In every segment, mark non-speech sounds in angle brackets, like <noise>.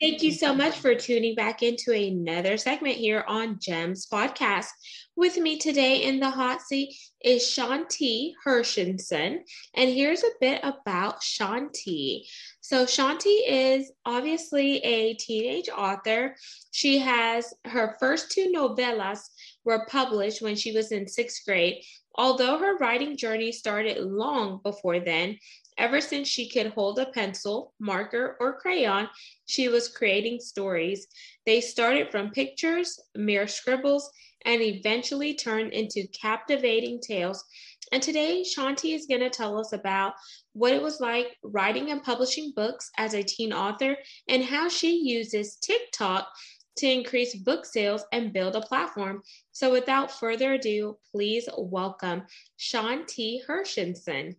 Thank you so much for tuning back into another segment here on GEMS podcast. With me today in the hot seat is Shanti Hershenson. And here's a bit about Shanti. So, Shanti is obviously a teenage author. She has her first two novellas were published when she was in sixth grade. Although her writing journey started long before then, ever since she could hold a pencil, marker, or crayon, she was creating stories. They started from pictures, mere scribbles, and eventually turned into captivating tales. And today, Shanti is going to tell us about what it was like writing and publishing books as a teen author and how she uses TikTok to increase book sales and build a platform. So, without further ado, please welcome Shanti Hershenson.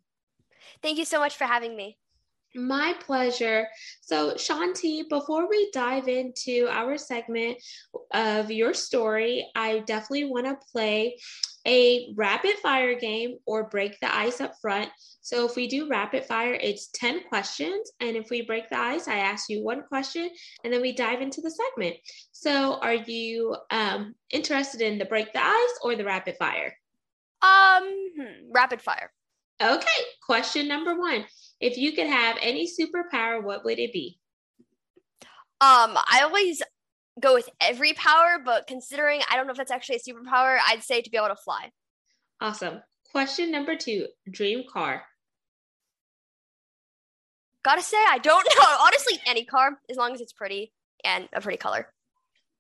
Thank you so much for having me. My pleasure. So, Shanti, before we dive into our segment of your story, I definitely want to play a rapid fire game or break the ice up front. So, if we do rapid fire, it's 10 questions. And if we break the ice, I ask you one question and then we dive into the segment. So, are you um, interested in the break the ice or the rapid fire? Um, hmm, rapid fire. Okay, question number one. If you could have any superpower, what would it be? Um, I always go with every power, but considering I don't know if that's actually a superpower, I'd say to be able to fly. Awesome. Question number two dream car. Gotta say, I don't <laughs> know. Honestly, any car, as long as it's pretty and a pretty color.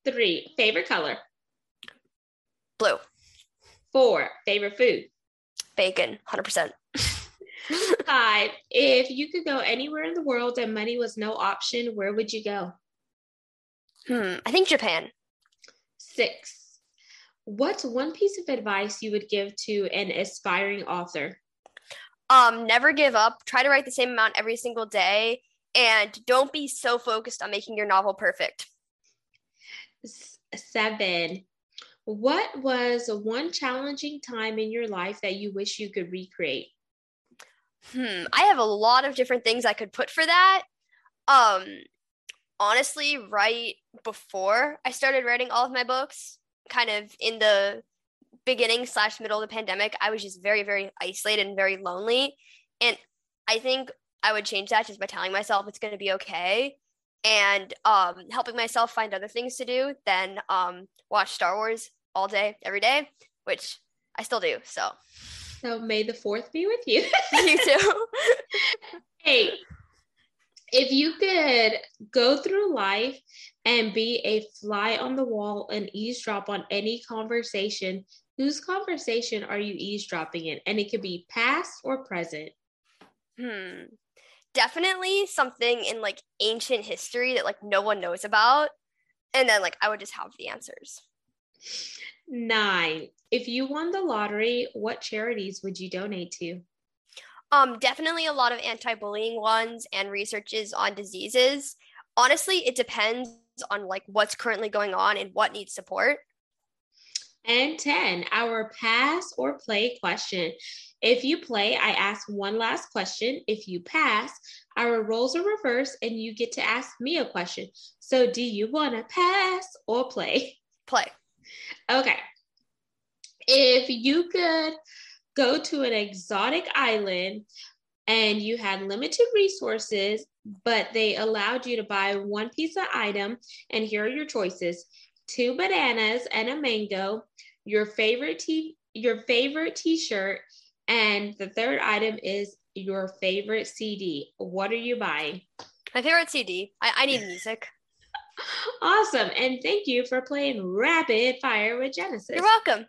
Three, favorite color. Blue. Four, favorite food. Bacon, 100%. <laughs> Five, if you could go anywhere in the world and money was no option, where would you go? Hmm, I think Japan. Six, what's one piece of advice you would give to an aspiring author? Um, never give up. Try to write the same amount every single day, and don't be so focused on making your novel perfect. Seven, what was one challenging time in your life that you wish you could recreate? Hmm, I have a lot of different things I could put for that. Um, honestly, right before I started writing all of my books, kind of in the beginning slash middle of the pandemic, I was just very, very isolated and very lonely. And I think I would change that just by telling myself it's going to be okay and um, helping myself find other things to do than um, watch Star Wars all day, every day, which I still do. So so may the fourth be with you. <laughs> you too. <laughs> hey, if you could go through life and be a fly on the wall and eavesdrop on any conversation, whose conversation are you eavesdropping in? And it could be past or present. Hmm. Definitely something in like ancient history that like no one knows about. And then like I would just have the answers. Nine. If you won the lottery, what charities would you donate to? Um, definitely a lot of anti-bullying ones and researches on diseases. Honestly, it depends on like what's currently going on and what needs support. And 10, our pass or play question. If you play, I ask one last question. If you pass, our roles are reversed and you get to ask me a question. So, do you want to pass or play? Play. Okay. If you could go to an exotic island and you had limited resources, but they allowed you to buy one piece of item, and here are your choices two bananas and a mango, your favorite t your favorite t-shirt, and the third item is your favorite CD. What are you buying? My favorite CD. I, I need <laughs> music. Awesome. And thank you for playing Rapid Fire with Genesis. You're welcome.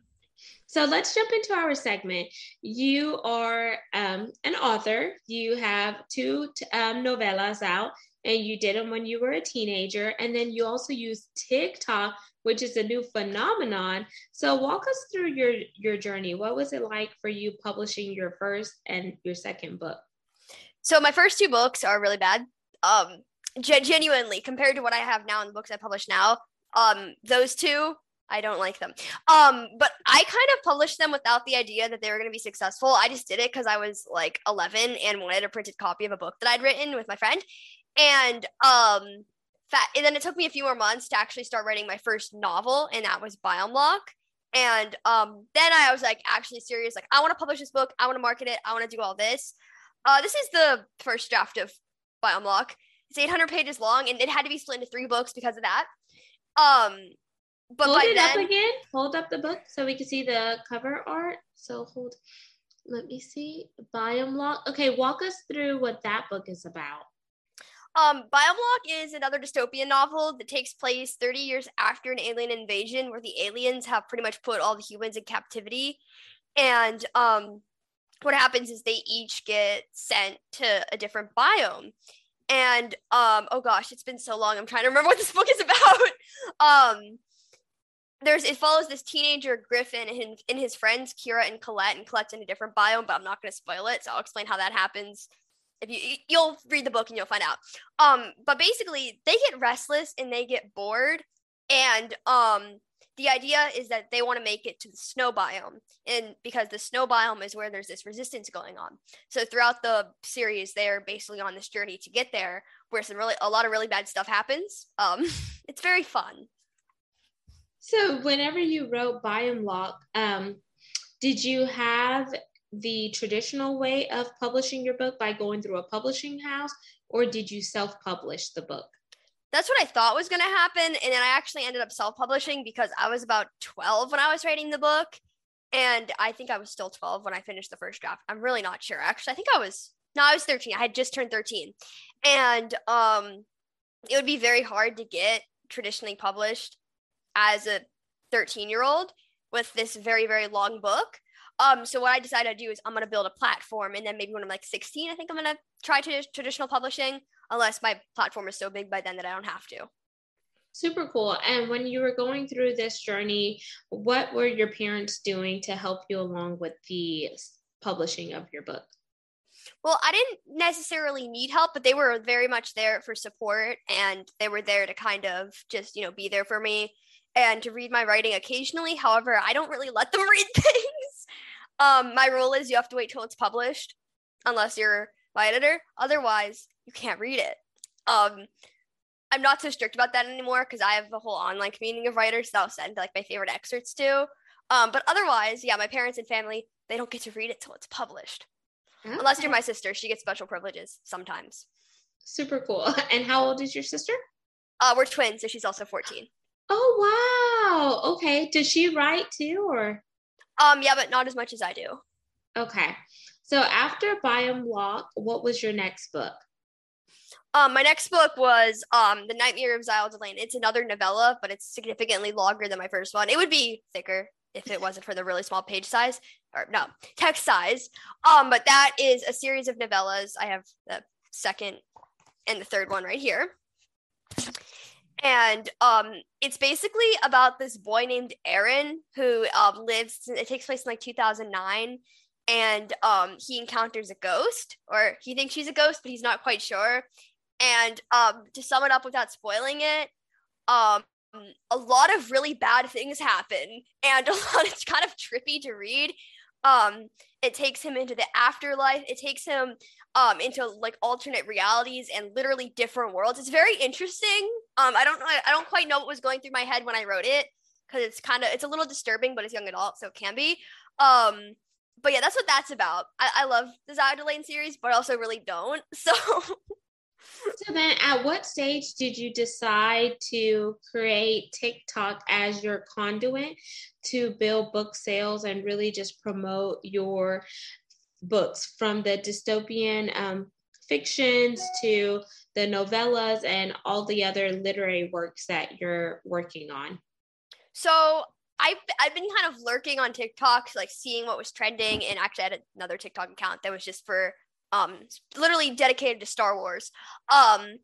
So let's jump into our segment. You are um, an author, you have two um, novellas out, and you did them when you were a teenager. And then you also use TikTok, which is a new phenomenon. So walk us through your your journey. What was it like for you publishing your first and your second book? So my first two books are really bad. Um, genuinely compared to what I have now in the books I publish now. Um, those two I don't like them. Um, but I kind of published them without the idea that they were going to be successful. I just did it because I was like 11 and wanted a printed copy of a book that I'd written with my friend. And um, fat, and then it took me a few more months to actually start writing my first novel, and that was Biome. And um, then I was like actually serious, like I want to publish this book, I want to market it, I want to do all this. Uh, this is the first draft of Biome. It's 800 pages long, and it had to be split into three books because of that. Um, but hold it then, up again. Hold up the book so we can see the cover art. So hold. Let me see. Biome Lock. Okay, walk us through what that book is about. Um, Biome Lock is another dystopian novel that takes place 30 years after an alien invasion, where the aliens have pretty much put all the humans in captivity. And um, what happens is they each get sent to a different biome. And um, oh gosh, it's been so long. I'm trying to remember what this book is <laughs> about. um, there's it follows this teenager Griffin and his, and his friends Kira and Colette, and Colette's in a different biome, but I'm not going to spoil it, so I'll explain how that happens. If you you'll read the book and you'll find out. Um, but basically, they get restless and they get bored, and um, the idea is that they want to make it to the snow biome, and because the snow biome is where there's this resistance going on. So throughout the series, they're basically on this journey to get there, where some really a lot of really bad stuff happens. Um, <laughs> it's very fun. So, whenever you wrote Biome Lock, um, did you have the traditional way of publishing your book by going through a publishing house, or did you self publish the book? That's what I thought was going to happen. And then I actually ended up self publishing because I was about 12 when I was writing the book. And I think I was still 12 when I finished the first draft. I'm really not sure. Actually, I think I was, no, I was 13. I had just turned 13. And um, it would be very hard to get traditionally published as a 13 year old with this very very long book um so what i decided to do is i'm going to build a platform and then maybe when i'm like 16 i think i'm going to try to traditional publishing unless my platform is so big by then that i don't have to super cool and when you were going through this journey what were your parents doing to help you along with the publishing of your book well, I didn't necessarily need help, but they were very much there for support and they were there to kind of just, you know, be there for me and to read my writing occasionally. However, I don't really let them <laughs> read things. Um, my rule is you have to wait till it's published, unless you're my editor. Otherwise, you can't read it. Um, I'm not so strict about that anymore because I have a whole online community of writers that I'll send like my favorite excerpts to. Um, but otherwise, yeah, my parents and family they don't get to read it till it's published. Okay. Unless you're my sister, she gets special privileges sometimes. Super cool. <laughs> And how old is your sister? Uh, we're twins, so she's also 14. Oh wow. Okay. Does she write too or? Um yeah, but not as much as I do. Okay. So after Biome Lock, what was your next book? Um, my next book was um The Nightmare of Xyle Delaine. It's another novella, but it's significantly longer than my first one. It would be thicker if it wasn't for the really small page size or no text size. Um, but that is a series of novellas. I have the second and the third one right here and um, it's basically about this boy named Aaron who um, lives. It takes place in like 2009, and um, he encounters a ghost, or he thinks she's a ghost, but he's not quite sure. And um, to sum it up without spoiling it, um, a lot of really bad things happen, and <laughs> a lot. It's kind of trippy to read. Um, it takes him into the afterlife. It takes him um into like alternate realities and literally different worlds. It's very interesting. Um, I don't know. I don't quite know what was going through my head when I wrote it because it's kind of it's a little disturbing, but it's young adult, so it can be. Um, but yeah, that's what that's about. I, I love the Xyle Delaine series, but also really don't. <laughs> So. So then, at what stage did you decide to create TikTok as your conduit to build book sales and really just promote your books from the dystopian um, fictions to the novellas and all the other literary works that you're working on? So I've I've been kind of lurking on TikTok, like seeing what was trending, and actually I had another TikTok account that was just for um literally dedicated to Star Wars. Um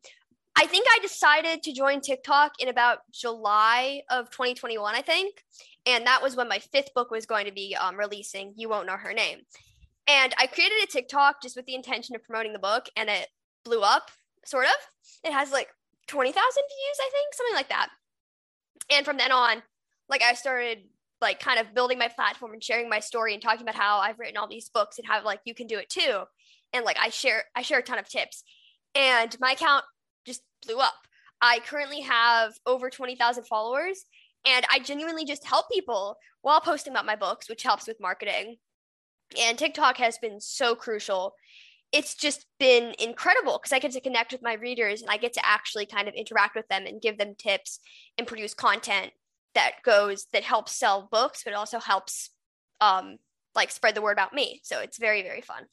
I think I decided to join TikTok in about July of 2021, I think. And that was when my fifth book was going to be um, releasing, You Won't Know Her Name. And I created a TikTok just with the intention of promoting the book, and it blew up, sort of. It has like 20,000 views, I think, something like that. And from then on, like I started like kind of building my platform and sharing my story and talking about how I've written all these books and how like you can do it too. And like I share I share a ton of tips. And my account just blew up. I currently have over 20,000 followers and I genuinely just help people while posting about my books, which helps with marketing. And TikTok has been so crucial. It's just been incredible because I get to connect with my readers and I get to actually kind of interact with them and give them tips and produce content that goes that helps sell books, but also helps um, like spread the word about me. So it's very, very fun.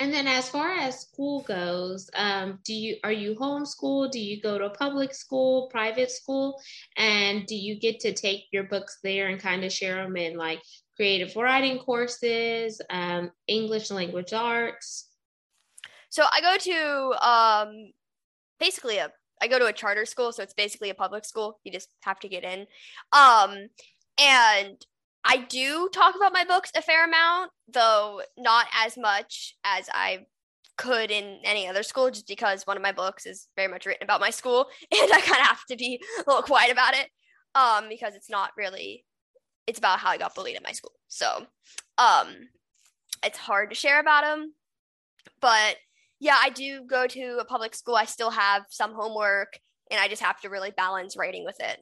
And then as far as school goes, um, do you are you homeschool? Do you go to a public school, private school? And do you get to take your books there and kind of share them in like creative writing courses, um, English language arts? So I go to um, basically a I go to a charter school, so it's basically a public school. You just have to get in. Um, and I do talk about my books a fair amount, though not as much as I could in any other school, just because one of my books is very much written about my school, <laughs> and I kind of have to be a little quiet about it, um, because it's not really, it's about how I got bullied at my school. So, um, it's hard to share about them, but yeah, I do go to a public school. I still have some homework, and I just have to really balance writing with it.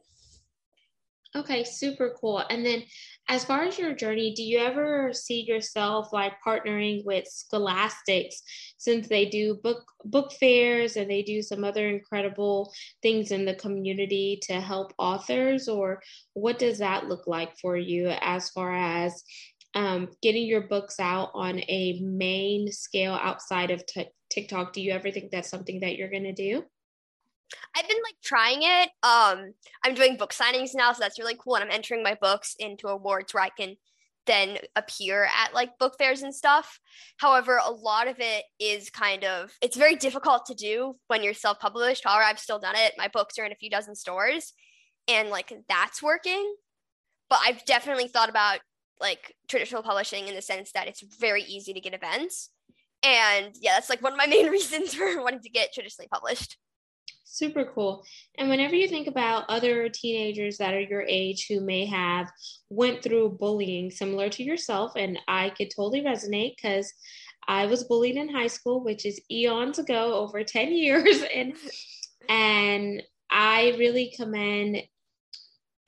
Okay, super cool. And then as far as your journey, do you ever see yourself like partnering with Scholastics since they do book book fairs and they do some other incredible things in the community to help authors or what does that look like for you as far as um, getting your books out on a main scale outside of t- TikTok? Do you ever think that's something that you're going to do? I've been like trying it. Um, I'm doing book signings now, so that's really cool. And I'm entering my books into awards where I can then appear at like book fairs and stuff. However, a lot of it is kind of it's very difficult to do when you're self-published. However, I've still done it. My books are in a few dozen stores and like that's working. But I've definitely thought about like traditional publishing in the sense that it's very easy to get events. And yeah, that's like one of my <laughs> main reasons for wanting to get traditionally published. Super cool. And whenever you think about other teenagers that are your age who may have went through bullying similar to yourself, and I could totally resonate because I was bullied in high school, which is eons ago, over 10 <laughs> years. And and I really commend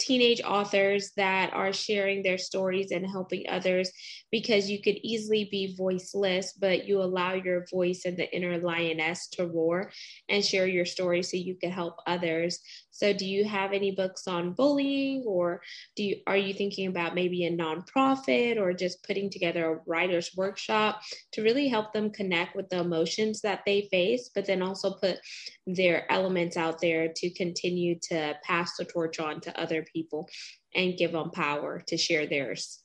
teenage authors that are sharing their stories and helping others because you could easily be voiceless, but you allow your voice and the inner lioness to roar and share your story so you can help others. So, do you have any books on bullying, or do you are you thinking about maybe a nonprofit or just putting together a writer's workshop to really help them connect with the emotions that they face, but then also put their elements out there to continue to pass the torch on to other people and give them power to share theirs?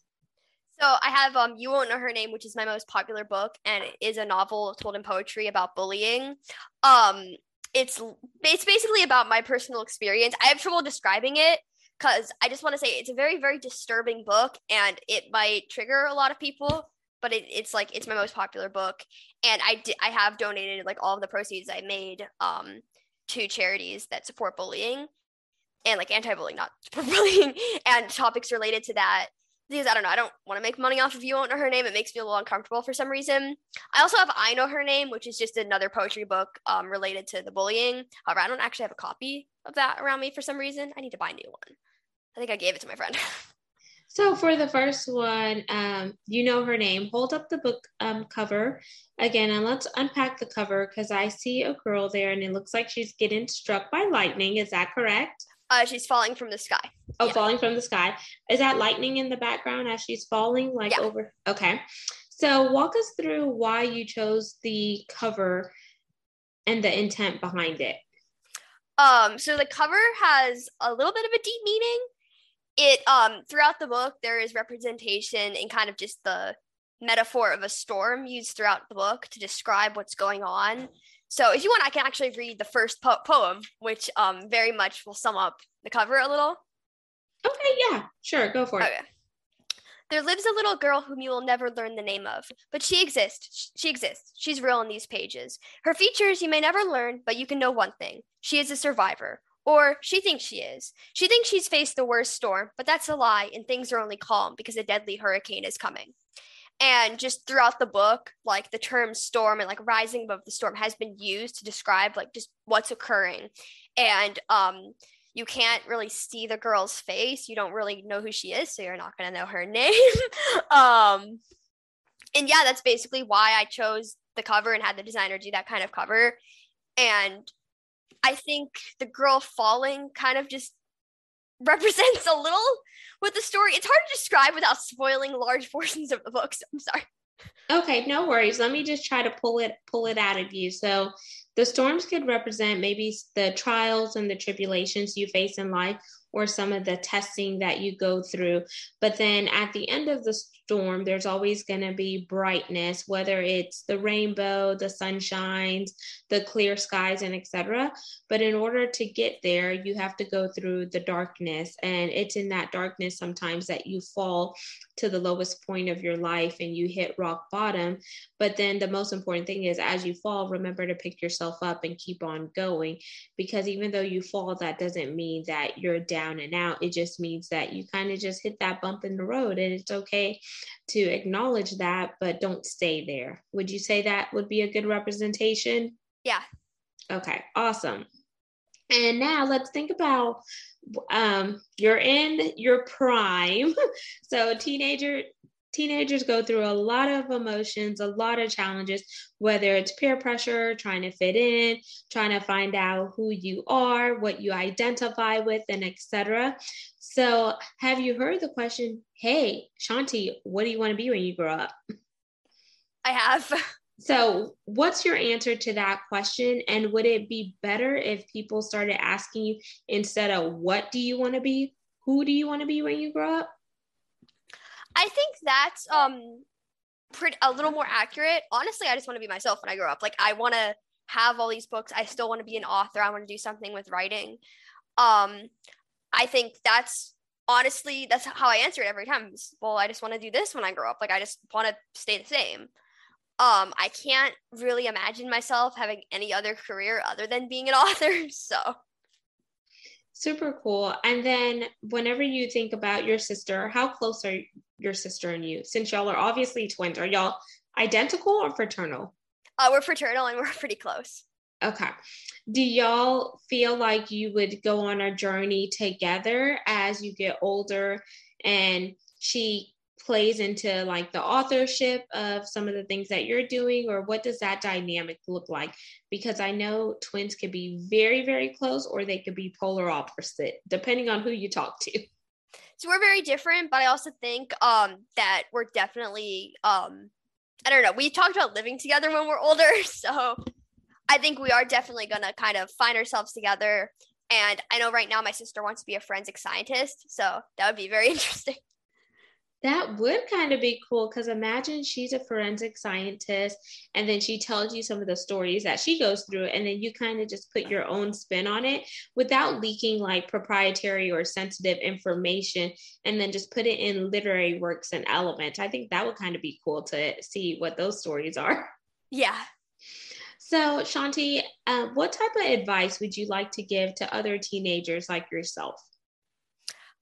So I have um You Won't Know Her Name, which is my most popular book, and it is a novel told in poetry about bullying. Um it's it's basically about my personal experience. I have trouble describing it because I just want to say it's a very, very disturbing book and it might trigger a lot of people, but it, it's like it's my most popular book. And I di- I have donated like all of the proceeds I made um to charities that support bullying and like anti-bullying, not <laughs> bullying, and topics related to that because I don't know, I don't want to make money off of you won't know her name. It makes me a little uncomfortable for some reason. I also have I know her name, which is just another poetry book um, related to the bullying. However, I don't actually have a copy of that around me for some reason. I need to buy a new one. I think I gave it to my friend. <laughs> so for the first one, um, you know her name. Hold up the book um, cover again, and let's unpack the cover because I see a girl there, and it looks like she's getting struck by lightning. Is that correct? Uh, she's falling from the sky. Oh, yeah. falling from the sky. Is that lightning in the background as she's falling, like yeah. over? Okay. So walk us through why you chose the cover and the intent behind it. Um, so the cover has a little bit of a deep meaning. It um throughout the book there is representation and kind of just the metaphor of a storm used throughout the book to describe what's going on. So if you want, I can actually read the first po- poem, which um very much will sum up the cover a little. Okay, yeah, sure, go for it. Okay. There lives a little girl whom you will never learn the name of, but she exists. She exists. She's real in these pages. Her features you may never learn, but you can know one thing she is a survivor. Or she thinks she is. She thinks she's faced the worst storm, but that's a lie, and things are only calm because a deadly hurricane is coming. And just throughout the book, like the term storm and like rising above the storm has been used to describe like just what's occurring. And um, you can't really see the girl's face. You don't really know who she is, so you're not going to know her <laughs> name. um, and yeah, that's basically why I chose the cover and had the designer do that kind of cover. And I think the girl falling kind of just <laughs> represents a little with the story. It's hard to describe without spoiling large <laughs> portions of the book. So I'm sorry. Okay, no worries. Let me just try to pull it pull it out of you. So the storms could represent maybe the trials and the tribulations you face in life or some of the testing that you go through. But then at the end of the storm, there's always going to be brightness, whether it's the rainbow, the sunshines, the clear skies, and etc. But in order to get there, you have to go through the darkness. And it's in that darkness sometimes that you fall to the lowest point of your life and you hit rock bottom. But then the most important thing is as you fall, remember to pick yourself up and keep on going. Because even though you fall, that doesn't mean that you're down down and out. It just means that you kind of just hit that bump in the road and it's okay to acknowledge that, but don't stay there. Would you say that would be a good representation? Yeah. Okay, awesome. And now let's think about um, you're in your prime. <laughs> so teenager teenagers go through a lot of emotions, a lot of challenges, whether it's peer pressure, trying to fit in, trying to find out who you are, what you identify with, and etc. So, have you heard the question, "Hey, Shanti, what do you want to be when you grow up?" I have. <laughs> So, what's your answer to that question? And would it be better if people started asking you instead of what do you want to be, who do you want to be when you grow up? I think that's um pretty a little more accurate. Honestly, I just want to be myself when I grow up. Like I want to have all these books. I still want to be an author. I want to do something with writing. Um I think that's honestly that's how I answer it every time. Well, I just want to do this when I grow up. Like I just want to stay the same. Um I can't really imagine myself having any other career other than being an <laughs> author. So Super cool. And then whenever you think about your sister, how close are your sister and you? Since y'all are obviously twins, are y'all identical or fraternal? Uh, we're fraternal and we're <laughs> pretty close. Okay. Do y'all feel like you would go on a journey together as you get older and she plays into like the authorship of some of the things that you're doing or what does that dynamic look like because i know twins can be very very close or they could be polar opposite depending on who you talk to so we're very different but i also think um that we're definitely um i don't know we talked about living together when we're older <laughs> so i think we are definitely gonna kind of find ourselves together. And i know right now my sister wants to be a forensic scientist so that would be very <laughs> interesting that would kind of be cool because imagine she's a forensic scientist and then she tells you some of the stories that she goes through, and then you kind of just put your own spin on it without leaking like proprietary or sensitive information, and then just put it in literary works and elements. I think that would kind of be cool to see what those stories are. Yeah. So, Shanti, uh, what type of advice would you like to give to other teenagers like yourself?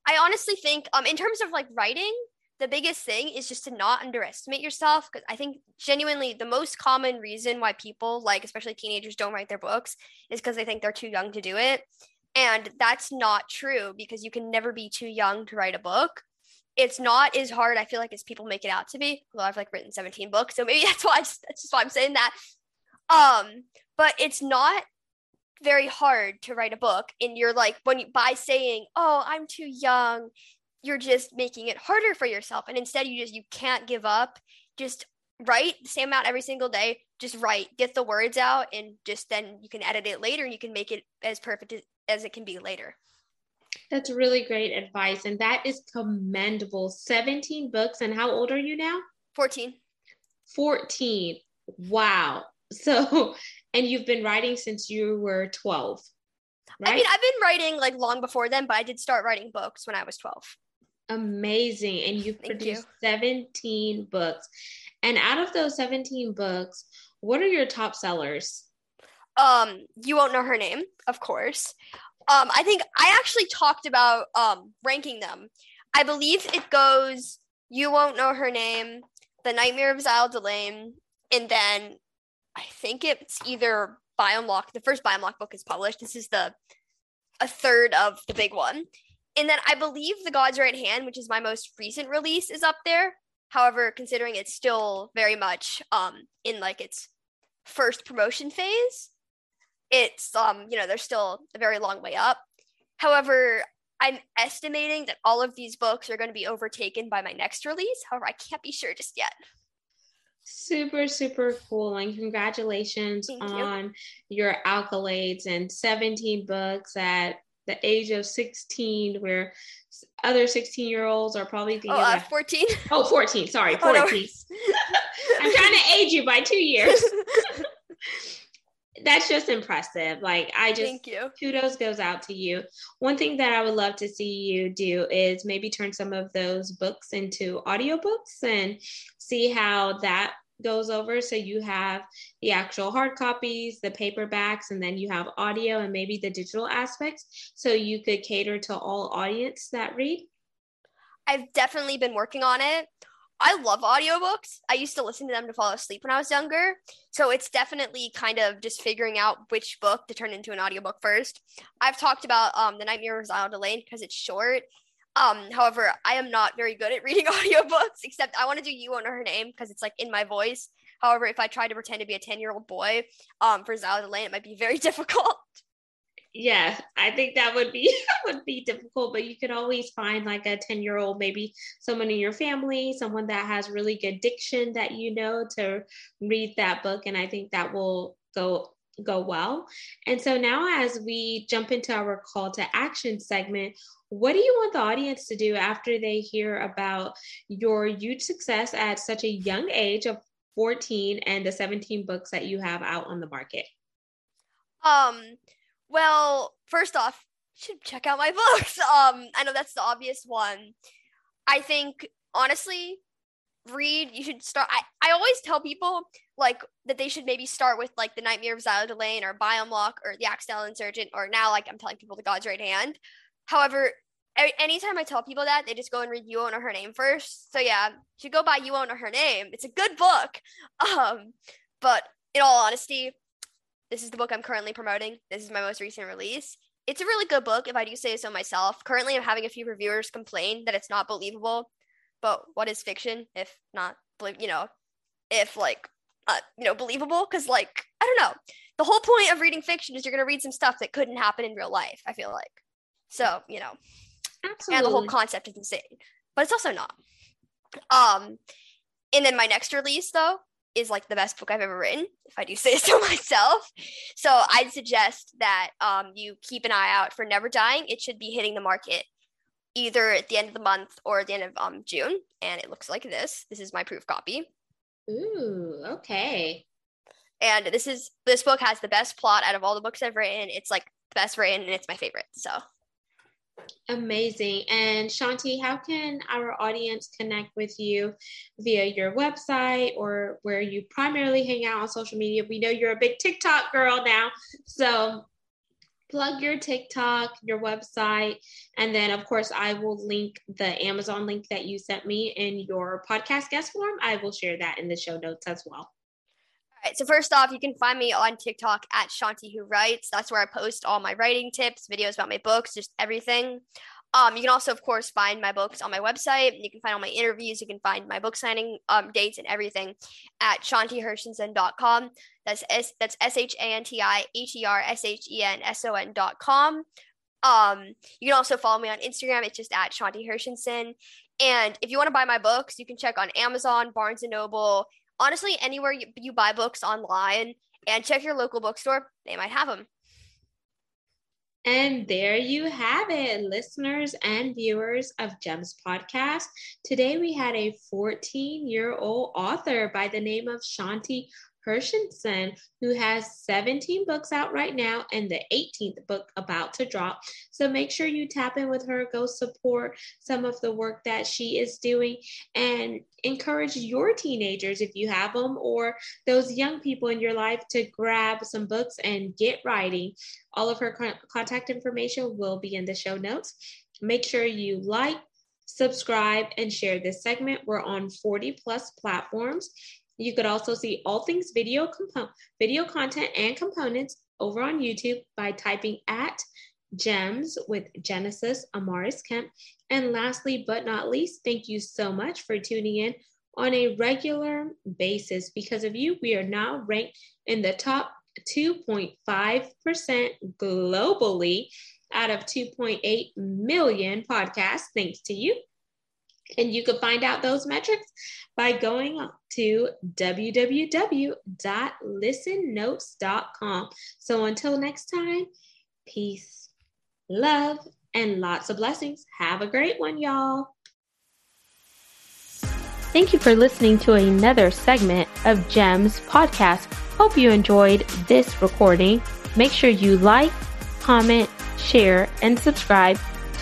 I honestly think, um, in terms of like writing, the biggest thing is just to not underestimate yourself because i think genuinely the most common reason why people like especially teenagers don't write their books is because they think they're too young to do it. And that's not true because you can never be too young to write a book. It's not as hard i feel like as people make it out to be. Although i've like written 17 books so maybe <laughs> that's why just, that's just why i'm saying that. Um but it's not very hard to write a book and you're like when you by saying oh i'm too young you're just making it harder for yourself. And instead you just you can't give up. Just write the same amount every single day. Just write get the words out and just then you can edit it later and you can make it as perfect as it can be later. That's really great advice and that is commendable. 17 books and how old are you now? 14 14 wow. So <laughs> and you've been writing since you were 12 right? i mean i've been writing like long before then but i did start writing books when i was 12 Amazing. And you've Thank produced you. 17 books. And out of those 17 books, what are your top sellers? Um, you won't know her name, of course. Um, I think I actually talked about um ranking them. I believe it goes you won't know her name, The Nightmare of Zyle Delane, and then I think it's either Biome Lock. The first Biome Lock book is published. This is the a third of the big one. And then I believe The God's Right Hand, which is my most recent release, is up there. However, considering it's still very much um in like its first promotion phase, it's um you know there's still a very long way up. However, I'm estimating that all of these books are going to be overtaken by my next release. However, I can't be sure just yet. Super, super cool. And congratulations Thank you. on your accolades and 17 books at the age of 16, where other 16 year olds are probably thinking, Oh, uh, about- 14. oh, 14, sorry, <laughs> Oh, 14. no <laughs> I'm trying to age you by two years. <laughs> That's just impressive. Like, I just, Thank you. kudos goes out to you. One thing that I would love to see you do is maybe turn some of those books into audiobooks and see how that goes over. So you have the actual hard copies, the paperbacks, and then you have audio and maybe the digital aspects. So you could cater to all audience that read. I've definitely been working on it. I love audiobooks. I used to listen to them to fall asleep when I was younger. So it's definitely kind of just figuring out which book to turn into an audiobook first. I've talked about um, The Nightmare of Zyle Delane because it's short. Um, however, I am not very good at reading <laughs> audiobooks, except I want to do You Won't Know Her Name because it's like in my voice. However, if I try to pretend to be a 10 year old boy um, for Zyle Delane, it might be very <laughs> difficult. Yeah, I think that would be <laughs> would be difficult, but you could always find like a 10 year old, maybe someone in your family, someone that has really good diction that you know to read that book. And I think that will go go well. And so now as we jump into our call to action segment, what do you want the audience to do after they hear about your huge success at such a young age of 14 and the 17 books that you have out on the market? Um, well, first off, should check out my <laughs> books. Um, I know that's the obvious one. I think honestly, read. You should start. I, I always tell people like that they should maybe start with like the Nightmare of Xylo Delane or Biome Lock or the Accidental Insurgent or now like I'm telling people the God's Right Hand. However, anytime I tell people that, they just go and read You Won't Know Her Name first. So yeah, should go buy You Won't Know Her Name. It's a good book. <laughs> Um, but in all honesty, this is the book I'm currently promoting. This is my most recent release. It's a really good book, if I do say so myself. Currently, I'm having a few reviewers complain that it's not believable. But what is fiction if not, you know, if like, uh, you know, believable? Because like, I don't know. The whole point of reading fiction is you're gonna read some stuff that couldn't happen in real life. I feel like. So you know, Absolutely. and the whole concept is insane but it's also not. Um and then my next release though is like the best book i've ever written if i do <laughs> say so myself. So i'd suggest that um you keep an eye out for never dying. It should be hitting the market either at the end of the month or at the end of um june and it looks like this. This is my proof copy. Ooh, okay. and this is this book has the best plot out of all the books i've written. It's like the best written and it's my favorite so Amazing. And Shanti, how can our audience connect with you via your website or where you primarily hang out on social media? We know you're a big TikTok girl now. So plug your TikTok, your website, and then of course I will link the Amazon link that you sent me in your podcast guest form. I will share that in the show notes as well. Right, so first off, you can find me on TikTok at Shanti Who Writes. That's where I post all my writing tips, videos about my books, just everything. Um, you can also, of course, find my books on my website. You can find all my interviews. You can find my book signing um, dates and everything at shantihershenson.com. That's S that's S H A N T I H E R S H E N S O N dot com. Um, you can also follow me on Instagram. It's just at Shanti Hershenson. And if you want to buy my books, you can check on Amazon, Barnes and Noble, honestly anywhere you, you buy books online and check your local bookstore they might have them And there you have it, listeners and viewers of Gems Podcast. Today we had a 14 year old author by the name of Shanti Hershenson, who has 17 books out right now and the 18th book about to drop. So make sure you tap in with her, go support some of the work that she is doing, and encourage your teenagers, if you have them, or those young people in your life to grab some books and get writing. All of her contact information will be in the show notes. Make sure you like, subscribe, and share this segment. We're on 40 plus platforms. You could also see all things video compo- video content and components over on YouTube by typing at gems with Genesis Amaris Kemp. And lastly, but not least, thank you so much for tuning in on a regular basis. Because of you, we are now ranked in the top 2.5% globally out of 2.8 million podcasts, thanks to you. And you can find out those metrics by going to www.listennotes.com. So until next time, peace, love, and lots of blessings. Have a great one, y'all. Thank you for listening to another segment of GEMS podcast. Hope you enjoyed this recording. Make sure you like, comment, share, and subscribe